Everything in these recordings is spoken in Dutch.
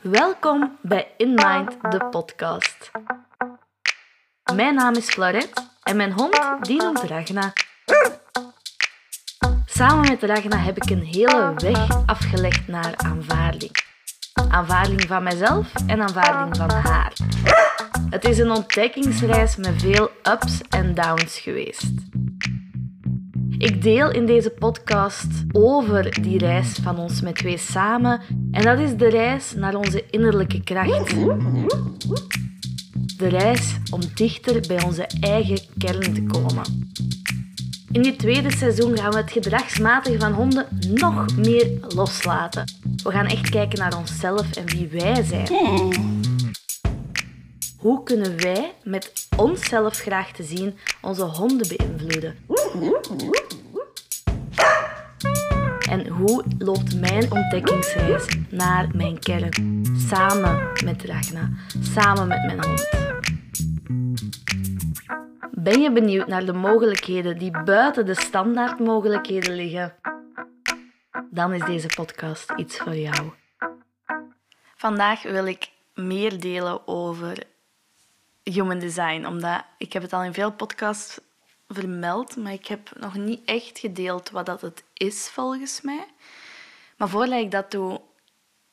Welkom bij In Mind, de podcast. Mijn naam is Florette en mijn hond die noemt Ragna. Samen met Ragna heb ik een hele weg afgelegd naar aanvaarding. Aanvaarding van mezelf en aanvaarding van haar. Het is een ontdekkingsreis met veel ups en downs geweest. Ik deel in deze podcast over die reis van ons met twee samen. En dat is de reis naar onze innerlijke kracht. De reis om dichter bij onze eigen kern te komen. In dit tweede seizoen gaan we het gedragsmatige van honden nog meer loslaten. We gaan echt kijken naar onszelf en wie wij zijn. Hoe kunnen wij met onszelf graag te zien onze honden beïnvloeden? En hoe loopt mijn ontdekkingsreis naar mijn kern? Samen met Ragna, samen met mijn hond. Ben je benieuwd naar de mogelijkheden die buiten de standaardmogelijkheden liggen? Dan is deze podcast iets voor jou. Vandaag wil ik meer delen over human design, omdat ik heb het al in veel podcasts vermeld, maar ik heb nog niet echt gedeeld wat dat het is volgens mij. Maar voordat ik dat doe,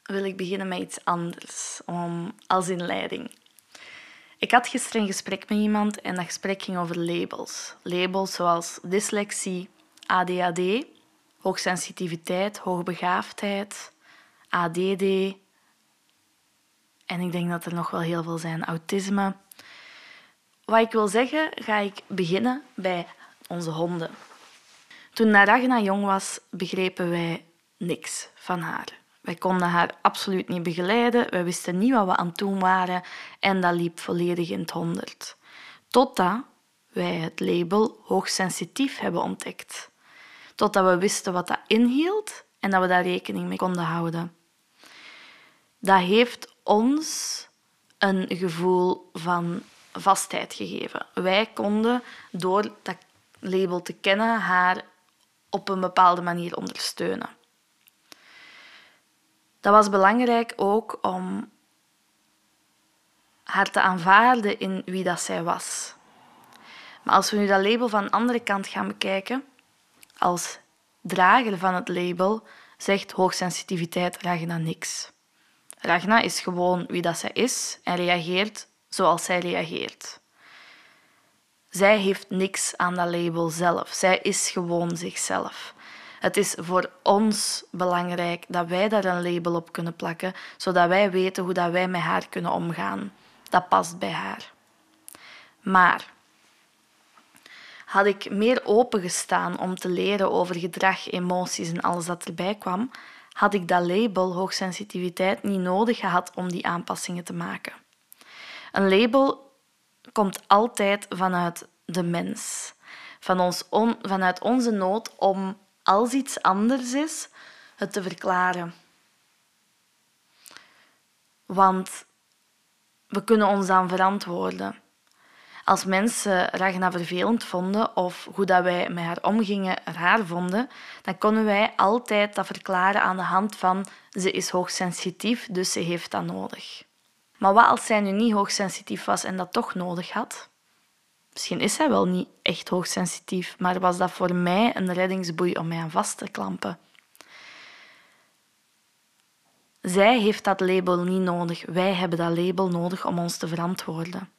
wil ik beginnen met iets anders, om, als inleiding. Ik had gisteren een gesprek met iemand en dat gesprek ging over labels. Labels zoals dyslexie, ADHD, hoogsensitiviteit, hoogbegaafdheid, ADD. En ik denk dat er nog wel heel veel zijn. Autisme. Wat ik wil zeggen, ga ik beginnen bij onze honden. Toen Naragna jong was, begrepen wij niks van haar. Wij konden haar absoluut niet begeleiden, wij wisten niet wat we aan het doen waren en dat liep volledig in het honderd. Totdat wij het label hoogsensitief hebben ontdekt. Totdat we wisten wat dat inhield en dat we daar rekening mee konden houden. Dat heeft ons een gevoel van vastheid gegeven. Wij konden door dat label te kennen haar op een bepaalde manier ondersteunen. Dat was belangrijk ook om haar te aanvaarden in wie dat zij was. Maar als we nu dat label van de andere kant gaan bekijken, als drager van het label zegt hoogsensitiviteit Ragna niks. Ragna is gewoon wie dat zij is en reageert zoals zij reageert. Zij heeft niks aan dat label zelf. Zij is gewoon zichzelf. Het is voor ons belangrijk dat wij daar een label op kunnen plakken, zodat wij weten hoe dat wij met haar kunnen omgaan. Dat past bij haar. Maar had ik meer opengestaan om te leren over gedrag, emoties en alles dat erbij kwam, had ik dat label hoogsensitiviteit niet nodig gehad om die aanpassingen te maken. Een label komt altijd vanuit de mens, van ons vanuit onze nood om als iets anders is, het te verklaren. Want we kunnen ons dan verantwoorden. Als mensen Ragna vervelend vonden of hoe dat wij met haar omgingen raar vonden, dan konden wij altijd dat verklaren aan de hand van ze is hoogsensitief, dus ze heeft dat nodig. Maar wat als zij nu niet hoogsensitief was en dat toch nodig had? Misschien is zij wel niet echt hoogsensitief, maar was dat voor mij een reddingsboei om mij aan vast te klampen? Zij heeft dat label niet nodig. Wij hebben dat label nodig om ons te verantwoorden.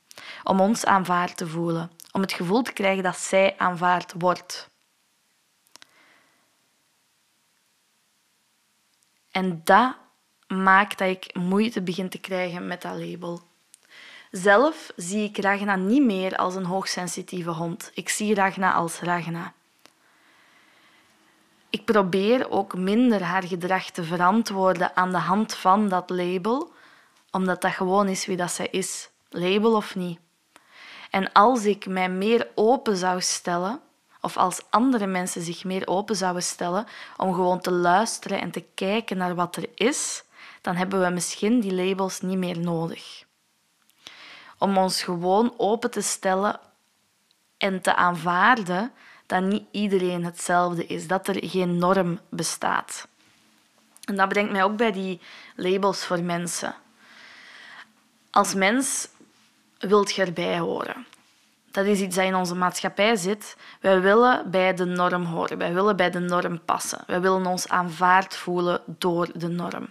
Om ons aanvaard te voelen. Om het gevoel te krijgen dat zij aanvaard wordt. En dat maakt dat ik moeite begin te krijgen met dat label. Zelf zie ik Ragna niet meer als een hoogsensitieve hond. Ik zie Ragna als Ragna. Ik probeer ook minder haar gedrag te verantwoorden aan de hand van dat label, omdat dat gewoon is wie dat zij is, label of niet. En als ik mij meer open zou stellen, of als andere mensen zich meer open zouden stellen om gewoon te luisteren en te kijken naar wat er is, dan hebben we misschien die labels niet meer nodig. Om ons gewoon open te stellen en te aanvaarden dat niet iedereen hetzelfde is, dat er geen norm bestaat. En dat brengt mij ook bij die labels voor mensen. Als mens wilt je erbij horen. Dat is iets dat in onze maatschappij zit. Wij willen bij de norm horen. Wij willen bij de norm passen. Wij willen ons aanvaard voelen door de norm.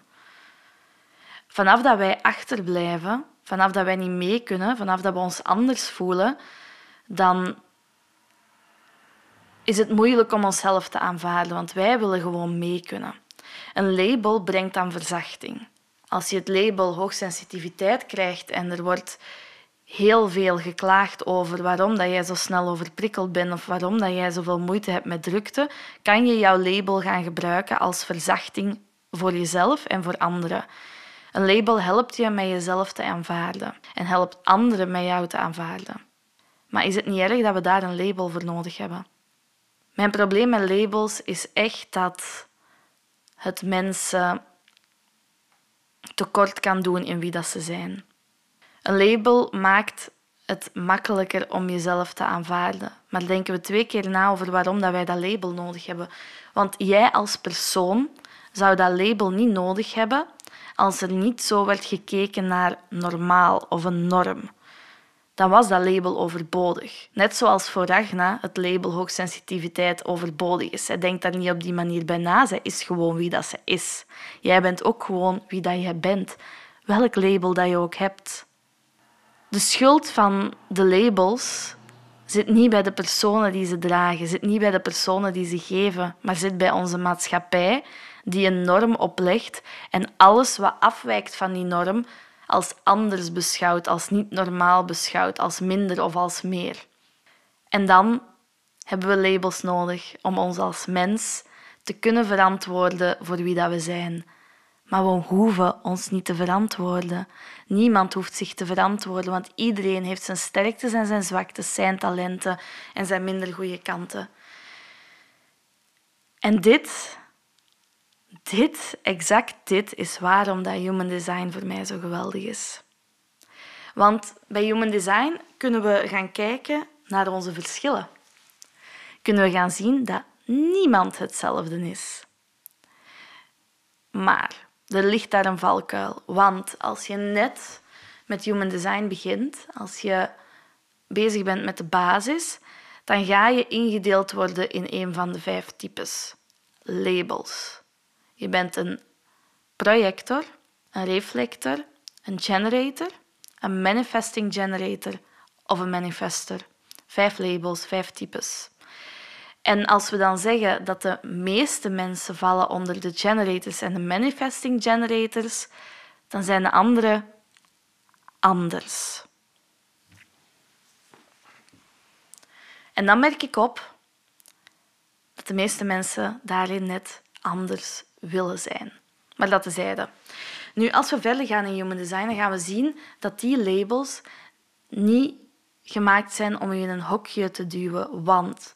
Vanaf dat wij achterblijven, vanaf dat wij niet mee kunnen, vanaf dat we ons anders voelen, dan is het moeilijk om onszelf te aanvaarden, want wij willen gewoon mee kunnen. Een label brengt dan verzachting. Als je het label hoogsensitiviteit krijgt en er wordt heel veel geklaagd over waarom dat jij zo snel overprikkeld bent of waarom dat jij zoveel moeite hebt met drukte, kan je jouw label gaan gebruiken als verzachting voor jezelf en voor anderen. Een label helpt je met jezelf te aanvaarden en helpt anderen met jou te aanvaarden. Maar is het niet erg dat we daar een label voor nodig hebben? Mijn probleem met labels is echt dat het mensen tekort kan doen in wie dat ze zijn. Een label maakt het makkelijker om jezelf te aanvaarden. Maar denken we twee keer na over waarom dat wij dat label nodig hebben. Want jij als persoon zou dat label niet nodig hebben als er niet zo werd gekeken naar normaal of een norm. Dan was dat label overbodig. Net zoals voor Ragna het label hoogsensitiviteit overbodig is. Zij denkt daar niet op die manier bij na. Zij is gewoon wie dat ze is. Jij bent ook gewoon wie dat je bent. Welk label dat je ook hebt. De schuld van de labels zit niet bij de personen die ze dragen, zit niet bij de personen die ze geven, maar zit bij onze maatschappij die een norm oplegt en alles wat afwijkt van die norm als anders beschouwt, als niet normaal beschouwt, als minder of als meer. En dan hebben we labels nodig om ons als mens te kunnen verantwoorden voor wie dat we zijn. Maar we hoeven ons niet te verantwoorden. Niemand hoeft zich te verantwoorden, want iedereen heeft zijn sterktes en zijn zwaktes, zijn talenten en zijn minder goede kanten. En dit dit, exact dit, is waarom dat human design voor mij zo geweldig is. Want bij human design kunnen we gaan kijken naar onze verschillen. Kunnen we gaan zien dat niemand hetzelfde is. Maar er ligt daar een valkuil. Want als je net met human design begint, als je bezig bent met de basis, dan ga je ingedeeld worden in een van de vijf types labels. Je bent een projector, een reflector, een generator, een manifesting generator of een manifester. Vijf labels, vijf types. En als we dan zeggen dat de meeste mensen vallen onder de generators en de manifesting generators, dan zijn de andere anders. En dan merk ik op dat de meeste mensen daarin net anders willen zijn. Maar dat tezijde. Nu, als we verder gaan in human design, dan gaan we zien dat die labels niet gemaakt zijn om je in een hokje te duwen. Want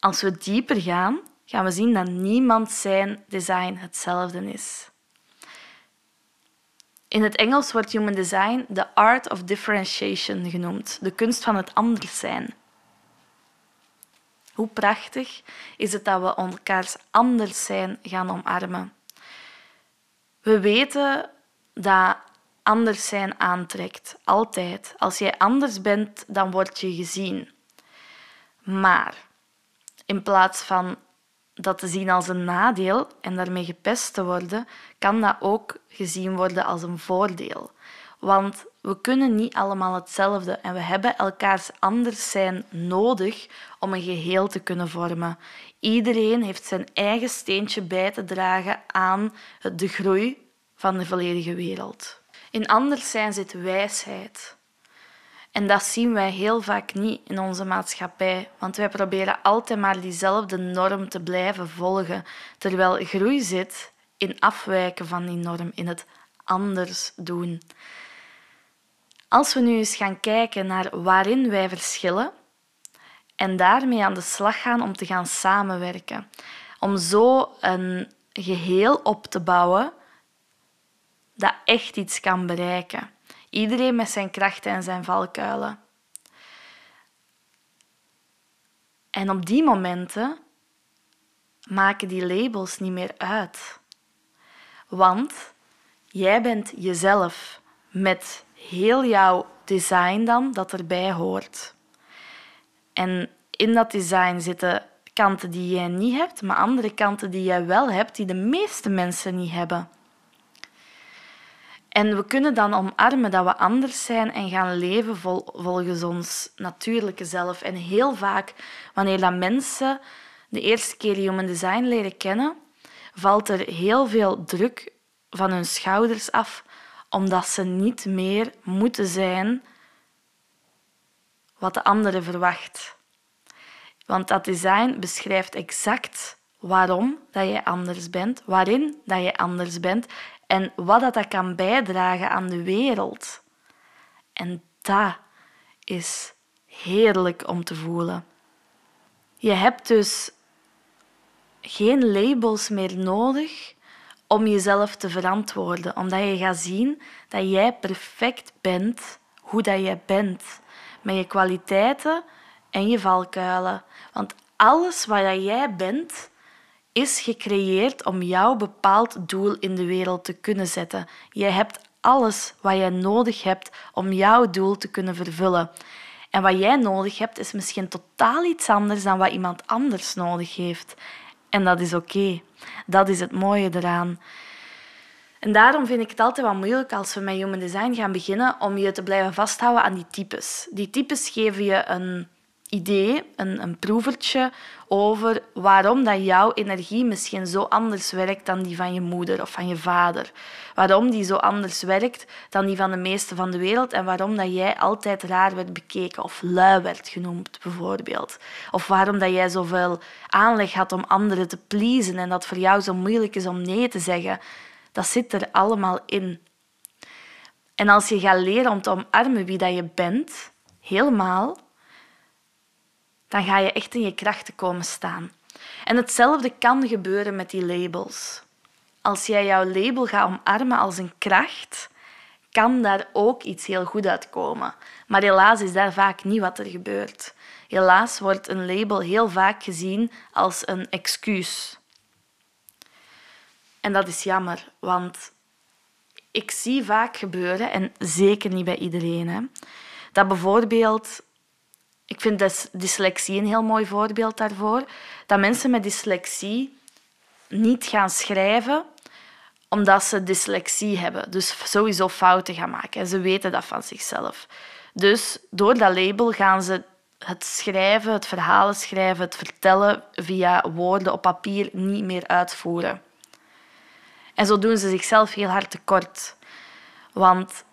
als we dieper gaan, gaan we zien dat niemand zijn design hetzelfde is. In het Engels wordt human design de art of differentiation genoemd, de kunst van het anders zijn. Hoe prachtig is het dat we elkaars anders zijn gaan omarmen. We weten dat anders zijn aantrekt, altijd. Als jij anders bent, dan word je gezien. Maar in plaats van dat te zien als een nadeel en daarmee gepest te worden, kan dat ook gezien worden als een voordeel. Want we kunnen niet allemaal hetzelfde en we hebben elkaars anders zijn nodig om een geheel te kunnen vormen. Iedereen heeft zijn eigen steentje bij te dragen aan de groei van de volledige wereld. In anders zijn zit wijsheid. En dat zien wij heel vaak niet in onze maatschappij, want wij proberen altijd maar diezelfde norm te blijven volgen, terwijl groei zit in afwijken van die norm, in het anders doen. Als we nu eens gaan kijken naar waarin wij verschillen en daarmee aan de slag gaan om te gaan samenwerken, om zo een geheel op te bouwen dat echt iets kan bereiken. Iedereen met zijn krachten en zijn valkuilen. En op die momenten maken die labels niet meer uit. Want jij bent jezelf met heel jouw design dan dat erbij hoort. En in dat design zitten kanten die jij niet hebt, maar andere kanten die jij wel hebt, die de meeste mensen niet hebben. En we kunnen dan omarmen dat we anders zijn en gaan leven volgens ons natuurlijke zelf. En heel vaak, wanneer dat mensen de eerste keer human design leren kennen, valt er heel veel druk van hun schouders af, omdat ze niet meer moeten zijn wat de andere verwacht. Want dat design beschrijft exact waarom dat je anders bent, waarin dat je anders bent en wat dat kan bijdragen aan de wereld. En dat is heerlijk om te voelen. Je hebt dus geen labels meer nodig om jezelf te verantwoorden, omdat je gaat zien dat jij perfect bent hoe dat jij bent, met je kwaliteiten en je valkuilen. Want alles wat jij bent, is gecreëerd om jouw bepaald doel in de wereld te kunnen zetten. Je hebt alles wat jij nodig hebt om jouw doel te kunnen vervullen. En wat jij nodig hebt, is misschien totaal iets anders dan wat iemand anders nodig heeft. En dat is oké. Dat is het mooie eraan. En daarom vind ik het altijd wel moeilijk als we met human design gaan beginnen om je te blijven vasthouden aan die types. Die types geven je een idee, een, een proevertje over waarom dat jouw energie misschien zo anders werkt dan die van je moeder of van je vader. Waarom die zo anders werkt dan die van de meeste van de wereld en waarom dat jij altijd raar werd bekeken of lui werd genoemd, bijvoorbeeld. Of waarom dat jij zoveel aanleg had om anderen te pleasen en dat voor jou zo moeilijk is om nee te zeggen. Dat zit er allemaal in. En als je gaat leren om te omarmen wie dat je bent, helemaal, dan ga je echt in je krachten komen staan. En hetzelfde kan gebeuren met die labels. Als jij jouw label gaat omarmen als een kracht, kan daar ook iets heel goed uitkomen. Maar helaas is daar vaak niet wat er gebeurt. Helaas wordt een label heel vaak gezien als een excuus. En dat is jammer, want ik zie vaak gebeuren, en zeker niet bij iedereen, hè, dat bijvoorbeeld ik vind dyslexie een heel mooi voorbeeld daarvoor. Dat mensen met dyslexie niet gaan schrijven omdat ze dyslexie hebben. Dus sowieso fouten gaan maken. En ze weten dat van zichzelf. Dus door dat label gaan ze het schrijven, het verhalen schrijven, het vertellen via woorden op papier niet meer uitvoeren. En zo doen ze zichzelf heel hard tekort. Want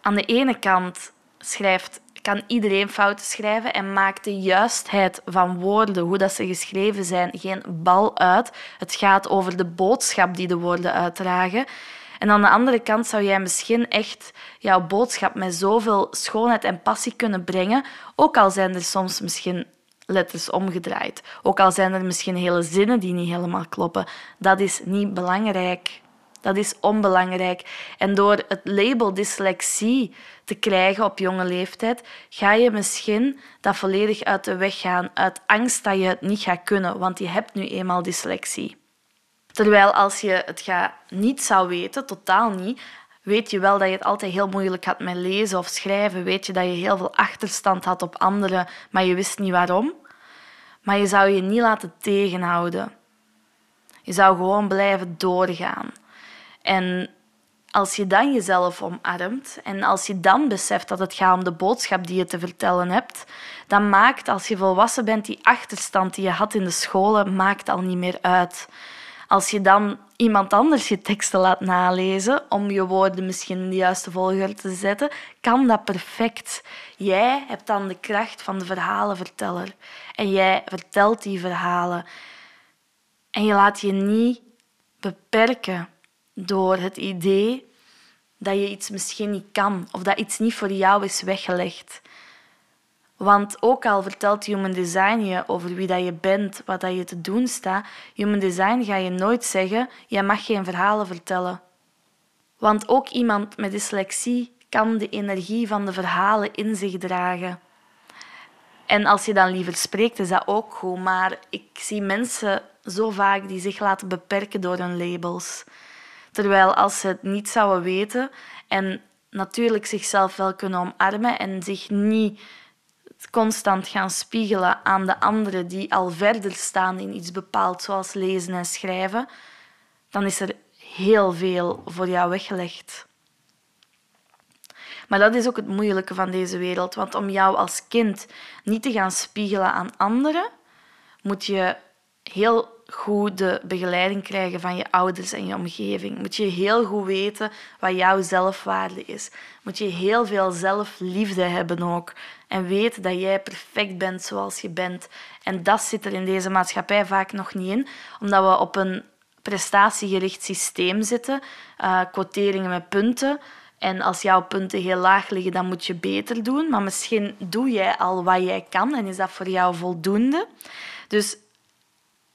aan de ene kant schrijft kan iedereen fouten schrijven en maakt de juistheid van woorden, hoe dat ze geschreven zijn, geen bal uit. Het gaat over de boodschap die de woorden uitdragen. En aan de andere kant zou jij misschien echt jouw boodschap met zoveel schoonheid en passie kunnen brengen, ook al zijn er soms misschien letters omgedraaid. Ook al zijn er misschien hele zinnen die niet helemaal kloppen. Dat is niet belangrijk. Dat is onbelangrijk. En door het label dyslexie te krijgen op jonge leeftijd, ga je misschien dat volledig uit de weg gaan, uit angst dat je het niet gaat kunnen, want je hebt nu eenmaal dyslexie. Terwijl als je het gaat niet zou weten, totaal niet, weet je wel dat je het altijd heel moeilijk had met lezen of schrijven. Weet je dat je heel veel achterstand had op anderen, maar je wist niet waarom. Maar je zou je niet laten tegenhouden. Je zou gewoon blijven doorgaan. En als je dan jezelf omarmt en als je dan beseft dat het gaat om de boodschap die je te vertellen hebt, dan maakt als je volwassen bent die achterstand die je had in de scholen maakt al niet meer uit. Als je dan iemand anders je teksten laat nalezen om je woorden misschien in de juiste volgorde te zetten, kan dat perfect. Jij hebt dan de kracht van de verhalenverteller en jij vertelt die verhalen. En je laat je niet beperken door het idee dat je iets misschien niet kan of dat iets niet voor jou is weggelegd. Want ook al vertelt Human Design je over wie dat je bent, wat dat je te doen staat, Human Design ga je nooit zeggen, je mag geen verhalen vertellen. Want ook iemand met dyslexie kan de energie van de verhalen in zich dragen. En als je dan liever spreekt, is dat ook goed. Maar ik zie mensen zo vaak die zich laten beperken door hun labels. Terwijl als ze het niet zouden weten en natuurlijk zichzelf wel kunnen omarmen en zich niet constant gaan spiegelen aan de anderen die al verder staan in iets bepaald, zoals lezen en schrijven, dan is er heel veel voor jou weggelegd. Maar dat is ook het moeilijke van deze wereld, want om jou als kind niet te gaan spiegelen aan anderen, moet je heel goed de begeleiding krijgen van je ouders en je omgeving. Moet je heel goed weten wat jouw zelfwaarde is. Moet je heel veel zelfliefde hebben ook. En weten dat jij perfect bent zoals je bent. En dat zit er in deze maatschappij vaak nog niet in, omdat we op een prestatiegericht systeem zitten, uh, quoteringen met punten. En als jouw punten heel laag liggen, dan moet je beter doen. Maar misschien doe jij al wat jij kan en is dat voor jou voldoende. Dus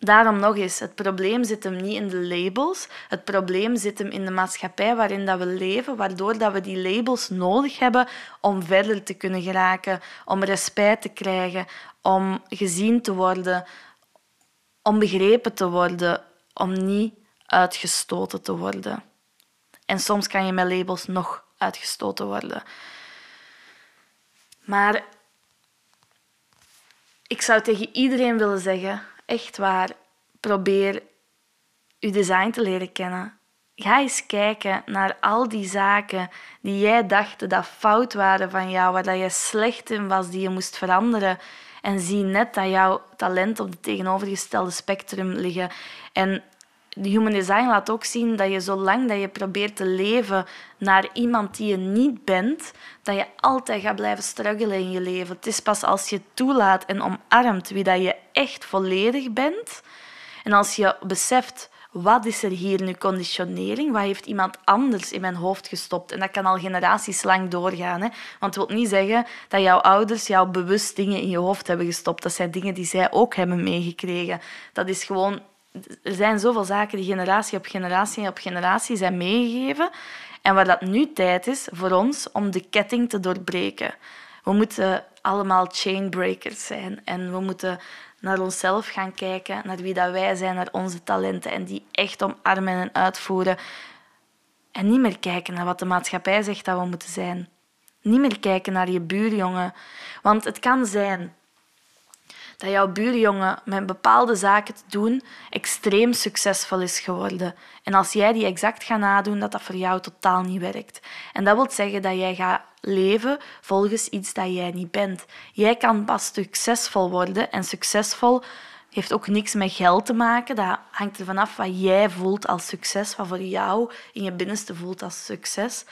daarom nog eens, het probleem zit hem niet in de labels. Het probleem zit hem in de maatschappij waarin dat we leven, waardoor dat we die labels nodig hebben om verder te kunnen geraken, om respect te krijgen, om gezien te worden, om begrepen te worden, om niet uitgestoten te worden. En soms kan je met labels nog uitgestoten worden. Maar ik zou tegen iedereen willen zeggen, echt waar, probeer je design te leren kennen. Ga eens kijken naar al die zaken die jij dacht dat fout waren van jou, waar dat je slecht in was, die je moest veranderen. En zie net dat jouw talent op het tegenovergestelde spectrum liggen. En de human design laat ook zien dat je zolang dat je probeert te leven naar iemand die je niet bent, dat je altijd gaat blijven struggelen in je leven. Het is pas als je toelaat en omarmt wie dat je echt volledig bent, en als je beseft wat is er hier nu conditionering? Wat heeft iemand anders in mijn hoofd gestopt? En dat kan al generaties lang doorgaan. Hè? Want het wil niet zeggen dat jouw ouders jou bewust dingen in je hoofd hebben gestopt. Dat zijn dingen die zij ook hebben meegekregen. Dat is gewoon er zijn zoveel zaken die generatie op generatie op generatie zijn meegegeven. En waar dat nu tijd is voor ons om de ketting te doorbreken. We moeten allemaal chainbreakers zijn. En we moeten naar onszelf gaan kijken, naar wie dat wij zijn, naar onze talenten. En die echt omarmen en uitvoeren. En niet meer kijken naar wat de maatschappij zegt dat we moeten zijn. Niet meer kijken naar je buurjongen. Want het kan zijn dat jouw buurjongen met bepaalde zaken te doen extreem succesvol is geworden. En als jij die exact gaat nadoen, dat dat voor jou totaal niet werkt. En dat wil zeggen dat jij gaat leven volgens iets dat jij niet bent. Jij kan pas succesvol worden en succesvol heeft ook niks met geld te maken. Dat hangt er vanaf wat jij voelt als succes, wat voor jou in je binnenste voelt als succes.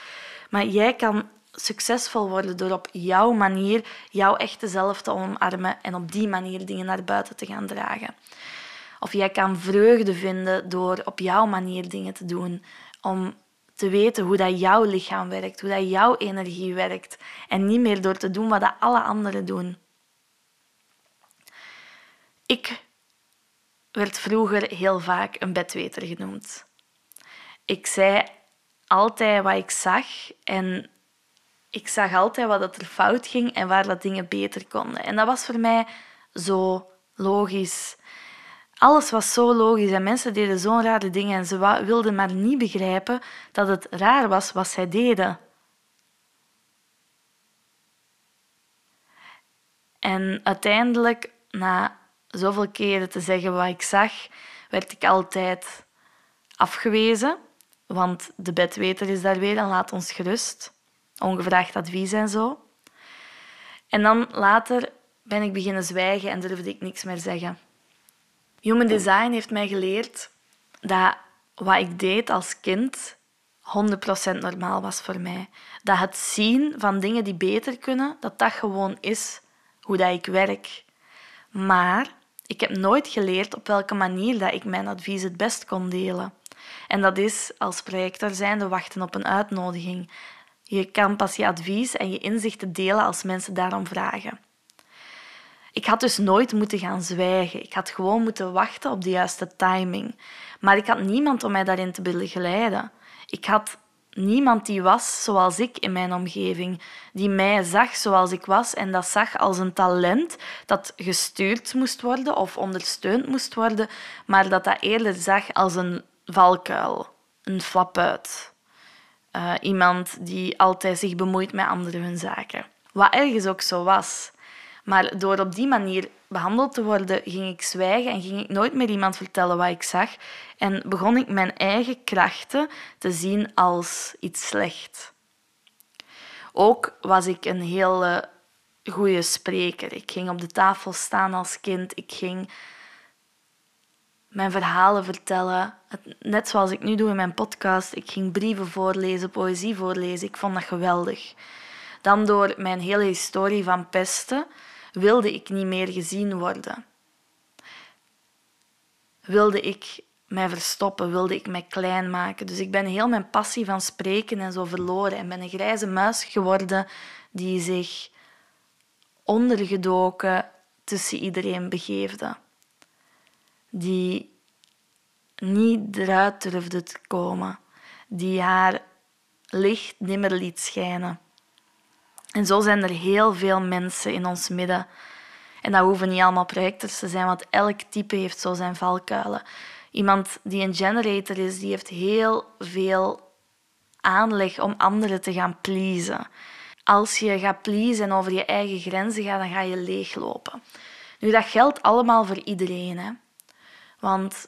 Maar jij kan succesvol worden door op jouw manier jouw echte zelf te omarmen en op die manier dingen naar buiten te gaan dragen. Of jij kan vreugde vinden door op jouw manier dingen te doen, om te weten hoe dat jouw lichaam werkt, hoe dat jouw energie werkt en niet meer door te doen wat dat alle anderen doen. Ik werd vroeger heel vaak een bedweter genoemd. Ik zei altijd wat ik zag en ik zag altijd wat er fout ging en waar dat dingen beter konden. En dat was voor mij zo logisch. Alles was zo logisch en mensen deden zo'n rare dingen en ze wilden maar niet begrijpen dat het raar was wat zij deden. En uiteindelijk, na zoveel keren te zeggen wat ik zag, werd ik altijd afgewezen. Want de bedweter is daar weer en laat ons gerust ongevraagd advies en zo. En dan later ben ik beginnen zwijgen en durfde ik niks meer zeggen. Human Design heeft mij geleerd dat wat ik deed als kind 100% normaal was voor mij. Dat het zien van dingen die beter kunnen, dat dat gewoon is hoe dat ik werk. Maar ik heb nooit geleerd op welke manier dat ik mijn advies het best kon delen. En dat is als projector zijnde wachten op een uitnodiging. Je kan pas je advies en je inzichten delen als mensen daarom vragen. Ik had dus nooit moeten gaan zwijgen. Ik had gewoon moeten wachten op de juiste timing. Maar ik had niemand om mij daarin te begeleiden. Ik had niemand die was zoals ik in mijn omgeving, die mij zag zoals ik was en dat zag als een talent dat gestuurd moest worden of ondersteund moest worden, maar dat dat eerder zag als een valkuil, een flapuit. Uh, iemand die altijd zich bemoeit met anderen hun zaken. Wat ergens ook zo was. Maar door op die manier behandeld te worden, ging ik zwijgen en ging ik nooit meer iemand vertellen wat ik zag. En begon ik mijn eigen krachten te zien als iets slecht. Ook was ik een hele goede spreker. Ik ging op de tafel staan als kind. Ik ging mijn verhalen vertellen. Net zoals ik nu doe in mijn podcast. Ik ging brieven voorlezen, poëzie voorlezen. Ik vond dat geweldig. Dan door mijn hele historie van pesten wilde ik niet meer gezien worden. Wilde ik mij verstoppen, wilde ik mij klein maken. Dus ik ben heel mijn passie van spreken en zo verloren en ben een grijze muis geworden die zich ondergedoken tussen iedereen begeefde. Die niet eruit durfde te komen, die haar licht nimmer liet schijnen. En zo zijn er heel veel mensen in ons midden. En dat hoeven niet allemaal projectors te zijn, want elk type heeft zo zijn valkuilen. Iemand die een generator is, die heeft heel veel aanleg om anderen te gaan pleasen. Als je gaat pleasen en over je eigen grenzen gaat, dan ga je leeglopen. Nu, dat geldt allemaal voor iedereen. Hè? Want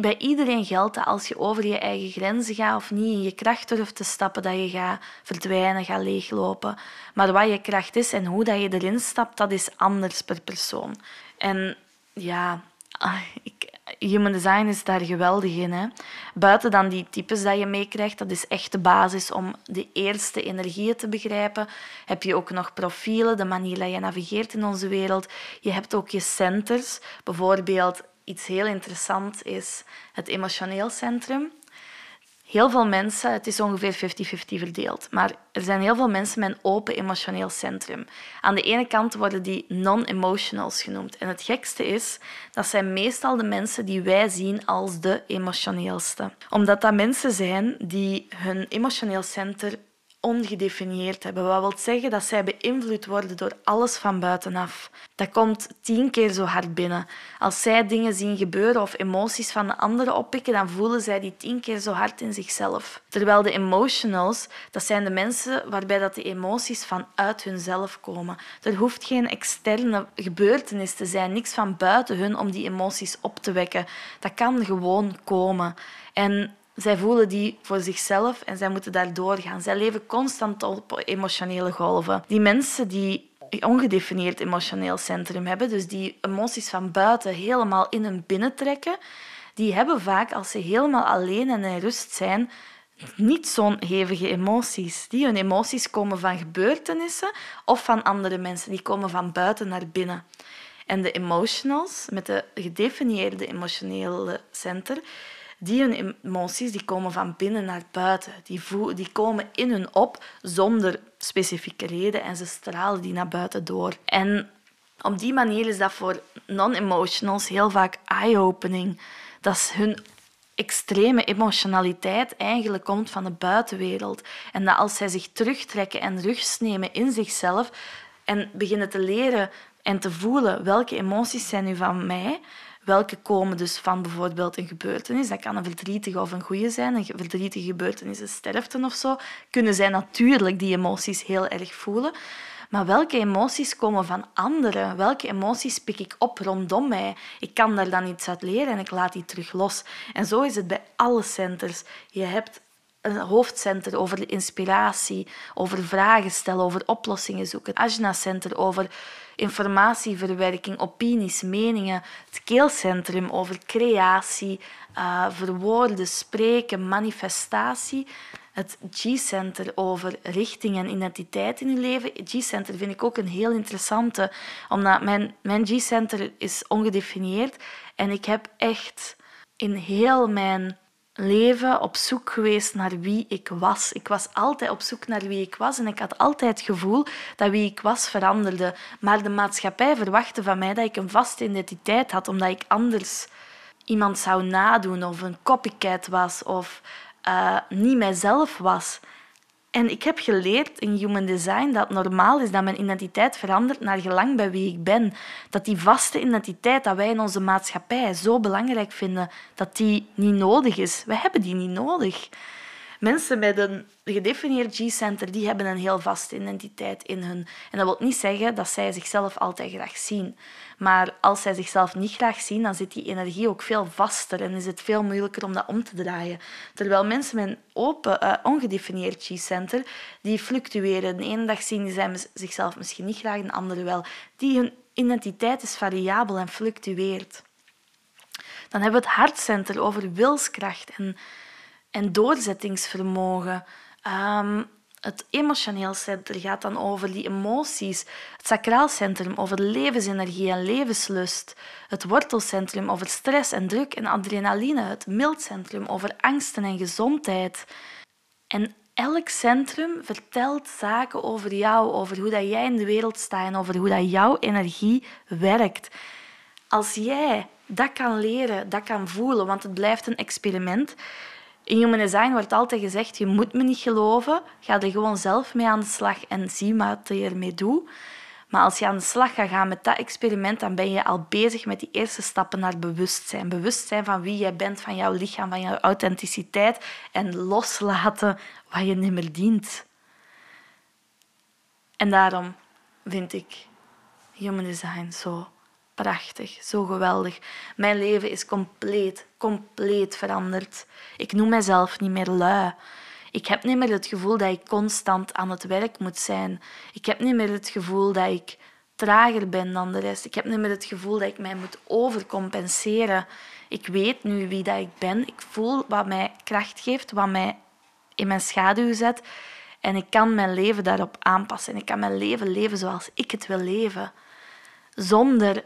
bij iedereen geldt dat als je over je eigen grenzen gaat of niet in je kracht durft te stappen, dat je gaat verdwijnen, gaat leeglopen. Maar wat je kracht is en hoe dat je erin stapt, dat is anders per persoon. En ja, ah, ik, human design is daar geweldig in. Hè? Buiten dan die types dat je meekrijgt, dat is echt de basis om de eerste energieën te begrijpen. Heb je ook nog profielen, de manier dat je navigeert in onze wereld. Je hebt ook je centers, bijvoorbeeld iets heel interessants is het emotioneel centrum. Heel veel mensen, het is ongeveer 50-50 verdeeld, maar er zijn heel veel mensen met een open emotioneel centrum. Aan de ene kant worden die non-emotionals genoemd. En het gekste is, dat zijn meestal de mensen die wij zien als de emotioneelste. Omdat dat mensen zijn die hun emotioneel centrum ongedefinieerd hebben. Wat wil zeggen dat zij beïnvloed worden door alles van buitenaf. Dat komt tien keer zo hard binnen. Als zij dingen zien gebeuren of emoties van de anderen oppikken, dan voelen zij die tien keer zo hard in zichzelf. Terwijl de emotionals, dat zijn de mensen waarbij dat de emoties vanuit hunzelf komen. Er hoeft geen externe gebeurtenis te zijn, niks van buiten hun om die emoties op te wekken. Dat kan gewoon komen. En zij voelen die voor zichzelf en zij moeten daar doorgaan. Zij leven constant op emotionele golven. Die mensen die ongedefinieerd emotioneel centrum hebben, dus die emoties van buiten helemaal in hun binnentrekken, die hebben vaak, als ze helemaal alleen en in rust zijn, niet zo'n hevige emoties. Die hun emoties komen van gebeurtenissen of van andere mensen. Die komen van buiten naar binnen. En de emotionals, met de gedefinieerde emotionele center, die hun emoties die komen van binnen naar buiten. Die, die komen in hun op zonder specifieke reden en ze stralen die naar buiten door. En op die manier is dat voor non-emotionals heel vaak eye-opening. Dat hun extreme emotionaliteit eigenlijk komt van de buitenwereld. En dat als zij zich terugtrekken en rust nemen in zichzelf en beginnen te leren en te voelen welke emoties zijn nu van mij, Welke komen dus van bijvoorbeeld een gebeurtenis. Dat kan een verdrietige of een goede zijn. Een verdrietige gebeurtenis is sterfte of zo. Kunnen zij natuurlijk die emoties heel erg voelen. Maar welke emoties komen van anderen? Welke emoties pik ik op rondom mij? Ik kan daar dan iets uit leren en ik laat die terug los. En zo is het bij alle centers. Je hebt een hoofdcenter over inspiratie, over vragen stellen, over oplossingen zoeken. Ajna-center over informatieverwerking, opinies, meningen. Het keelcentrum over creatie, uh, verwoorden, spreken, manifestatie. Het G-center over richting en identiteit in je leven. G-center vind ik ook een heel interessante, omdat mijn, mijn G-center is ongedefinieerd en ik heb echt in heel mijn leven op zoek geweest naar wie ik was. Ik was altijd op zoek naar wie ik was en ik had altijd het gevoel dat wie ik was veranderde. Maar de maatschappij verwachtte van mij dat ik een vaste identiteit had, omdat ik anders iemand zou nadoen of een copycat was of uh, niet mijzelf was. En ik heb geleerd in human design dat het normaal is dat mijn identiteit verandert naar gelang bij wie ik ben. Dat die vaste identiteit dat wij in onze maatschappij zo belangrijk vinden, dat die niet nodig is. Wij hebben die niet nodig. Mensen met een gedefinieerd G-center die hebben een heel vaste identiteit in hun. En dat wil niet zeggen dat zij zichzelf altijd graag zien. Maar als zij zichzelf niet graag zien, dan zit die energie ook veel vaster en is het veel moeilijker om dat om te draaien. Terwijl mensen met een open, uh, ongedefinieerd G-center, die fluctueren. De ene dag zien ze zichzelf misschien niet graag, de andere wel. Die hun identiteit is variabel en fluctueert. Dan hebben we het hartcenter over wilskracht en en doorzettingsvermogen. Um, het emotioneel centrum gaat dan over die emoties. Het sacraalcentrum over levensenergie en levenslust. Het wortelcentrum over stress en druk en adrenaline. Het mildcentrum over angsten en gezondheid. En elk centrum vertelt zaken over jou, over hoe dat jij in de wereld staat en over hoe dat jouw energie werkt. Als jij dat kan leren, dat kan voelen, want het blijft een experiment, in Human Design wordt altijd gezegd, je moet me niet geloven, ga er gewoon zelf mee aan de slag en zie wat je ermee doet. Maar als je aan de slag gaat gaan met dat experiment, dan ben je al bezig met die eerste stappen naar bewustzijn. Bewustzijn van wie jij bent, van jouw lichaam, van jouw authenticiteit en loslaten wat je niet meer dient. En daarom vind ik Human Design zo prachtig, zo geweldig. Mijn leven is compleet, compleet veranderd. Ik noem mezelf niet meer lui. Ik heb niet meer het gevoel dat ik constant aan het werk moet zijn. Ik heb niet meer het gevoel dat ik trager ben dan de rest. Ik heb niet meer het gevoel dat ik mij moet overcompenseren. Ik weet nu wie dat ik ben. Ik voel wat mij kracht geeft, wat mij in mijn schaduw zet. En ik kan mijn leven daarop aanpassen. En ik kan mijn leven leven zoals ik het wil leven. Zonder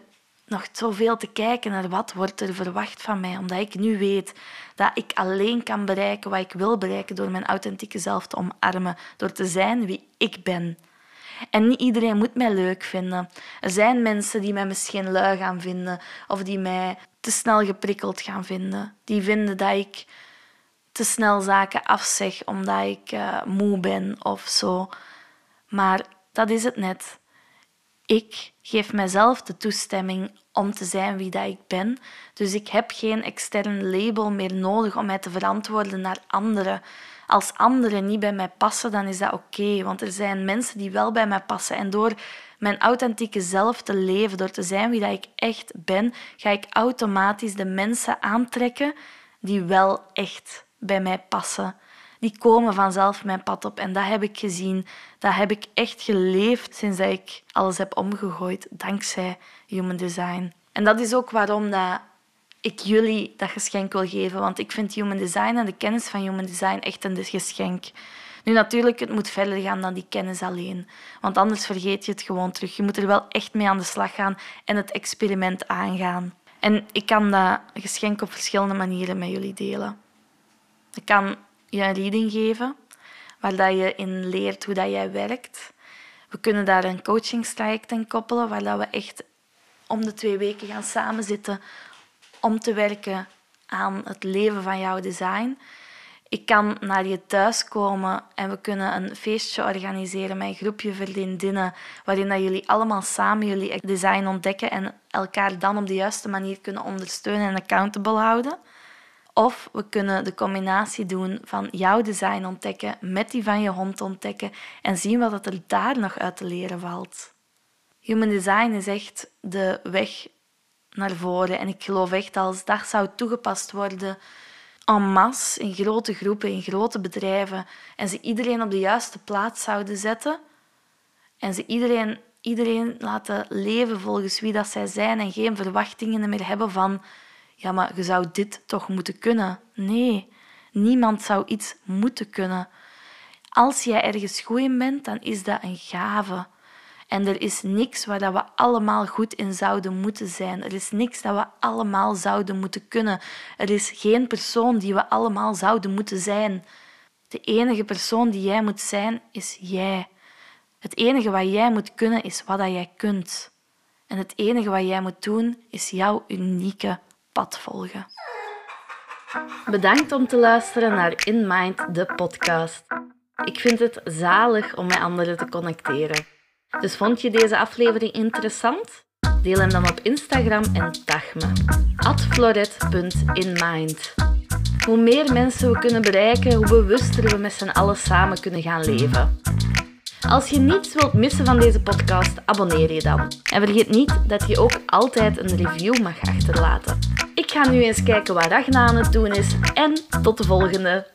nog zoveel te kijken naar wat wordt er verwacht van mij, omdat ik nu weet dat ik alleen kan bereiken wat ik wil bereiken door mijn authentieke zelf te omarmen, door te zijn wie ik ben. En niet iedereen moet mij leuk vinden. Er zijn mensen die mij misschien lui gaan vinden of die mij te snel geprikkeld gaan vinden. Die vinden dat ik te snel zaken afzeg omdat ik uh, moe ben of zo. Maar dat is het net. Ik geef mezelf de toestemming om te zijn wie dat ik ben. Dus ik heb geen extern label meer nodig om mij te verantwoorden naar anderen. Als anderen niet bij mij passen, dan is dat oké, want er zijn mensen die wel bij mij passen. En door mijn authentieke zelf te leven, door te zijn wie dat ik echt ben, ga ik automatisch de mensen aantrekken die wel echt bij mij passen die komen vanzelf mijn pad op. En dat heb ik gezien. Dat heb ik echt geleefd sinds ik alles heb omgegooid, dankzij Human Design. En dat is ook waarom dat ik jullie dat geschenk wil geven. Want ik vind Human Design en de kennis van Human Design echt een geschenk. Nu natuurlijk, het moet verder gaan dan die kennis alleen. Want anders vergeet je het gewoon terug. Je moet er wel echt mee aan de slag gaan en het experiment aangaan. En ik kan dat geschenk op verschillende manieren met jullie delen. Ik kan je een reading geven, waar dat je in leert hoe dat jij werkt. We kunnen daar een coachingstraject in koppelen, waar dat we echt om de twee weken gaan samenzitten om te werken aan het leven van jouw design. Ik kan naar je thuis komen en we kunnen een feestje organiseren met een groepje vriendinnen, waarin dat jullie allemaal samen jullie design ontdekken en elkaar dan op de juiste manier kunnen ondersteunen en accountable houden. Of we kunnen de combinatie doen van jouw design ontdekken met die van je hond ontdekken en zien wat er daar nog uit te leren valt. Human design is echt de weg naar voren en ik geloof echt als dat zou toegepast worden en masse, in grote groepen, in grote bedrijven en ze iedereen op de juiste plaats zouden zetten en ze iedereen, iedereen laten leven volgens wie dat zij zijn en geen verwachtingen meer hebben van ja, maar je zou dit toch moeten kunnen. Nee, niemand zou iets moeten kunnen. Als jij ergens goed in bent, dan is dat een gave. En er is niks waar dat we allemaal goed in zouden moeten zijn. Er is niks dat we allemaal zouden moeten kunnen. Er is geen persoon die we allemaal zouden moeten zijn. De enige persoon die jij moet zijn, is jij. Het enige wat jij moet kunnen, is wat dat jij kunt. En het enige wat jij moet doen, is jouw unieke pad volgen. Bedankt om te luisteren naar In Mind, de podcast. Ik vind het zalig om met anderen te connecteren. Dus vond je deze aflevering interessant? Deel hem dan op Instagram en tag me. floret.inmind. Hoe meer mensen we kunnen bereiken, hoe bewuster we met z'n allen samen kunnen gaan leven. Als je niets wilt missen van deze podcast, abonneer je dan. En vergeet niet dat je ook altijd een review mag achterlaten. Ik ga nu eens kijken wat Ragna aan het doen is en tot de volgende.